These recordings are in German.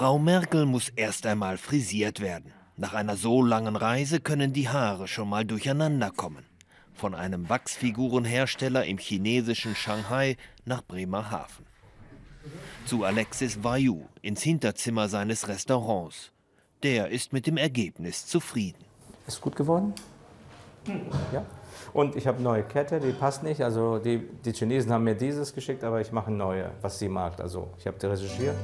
Frau Merkel muss erst einmal frisiert werden. Nach einer so langen Reise können die Haare schon mal durcheinander kommen. Von einem Wachsfigurenhersteller im chinesischen Shanghai nach Bremerhaven. Zu Alexis Vayu ins Hinterzimmer seines Restaurants. Der ist mit dem Ergebnis zufrieden. Ist gut geworden? Ja. Und ich habe neue Kette, die passt nicht. Also die, die Chinesen haben mir dieses geschickt, aber ich mache eine neue, was sie mag. Also ich habe die recherchiert.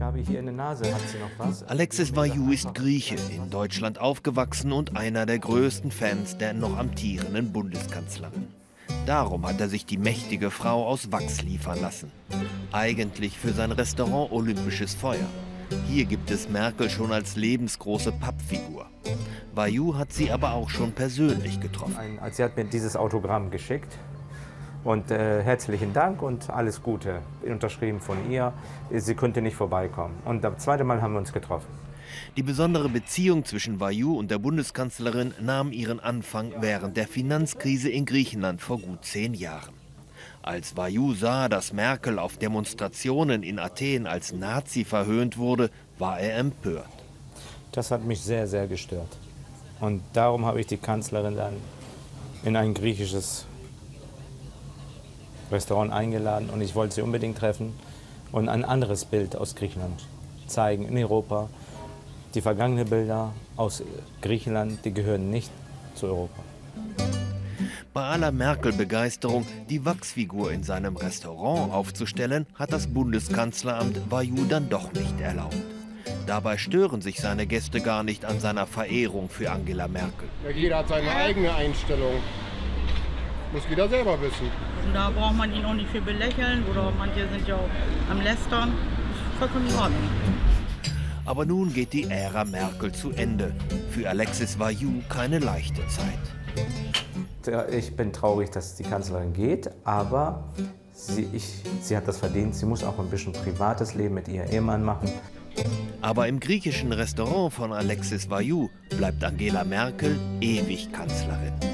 Gabi, hier in der Nase hat sie noch was. Alexis Vayu ist Grieche, in Deutschland aufgewachsen und einer der größten Fans der noch amtierenden Bundeskanzlerin. Darum hat er sich die mächtige Frau aus Wachs liefern lassen. Eigentlich für sein Restaurant Olympisches Feuer. Hier gibt es Merkel schon als lebensgroße Pappfigur. Vayu hat sie aber auch schon persönlich getroffen. Ein, sie hat mir dieses Autogramm geschickt und äh, herzlichen Dank und alles Gute. Unterschrieben von ihr. Sie könnte nicht vorbeikommen. Und das zweite Mal haben wir uns getroffen. Die besondere Beziehung zwischen Vayu und der Bundeskanzlerin nahm ihren Anfang während der Finanzkrise in Griechenland vor gut zehn Jahren. Als Vayu sah, dass Merkel auf Demonstrationen in Athen als Nazi verhöhnt wurde, war er empört. Das hat mich sehr, sehr gestört. Und darum habe ich die Kanzlerin dann in ein griechisches Restaurant eingeladen und ich wollte sie unbedingt treffen und ein anderes Bild aus Griechenland zeigen in Europa. Die vergangenen Bilder aus Griechenland, die gehören nicht zu Europa. Bei aller Merkel-Begeisterung, die Wachsfigur in seinem Restaurant aufzustellen, hat das Bundeskanzleramt Vayu dann doch nicht erlaubt. Dabei stören sich seine Gäste gar nicht an seiner Verehrung für Angela Merkel. Ja, jeder hat seine eigene Einstellung. Muss jeder selber wissen. Und da braucht man ihn auch nicht für belächeln oder manche sind ja auch am Lästern. Vollkommen in Ordnung. Aber nun geht die Ära Merkel zu Ende. Für Alexis Vayu keine leichte Zeit. Ich bin traurig, dass die Kanzlerin geht, aber sie, ich, sie hat das verdient. Sie muss auch ein bisschen privates Leben mit ihrem Ehemann machen. Aber im griechischen Restaurant von Alexis Vayu bleibt Angela Merkel ewig Kanzlerin.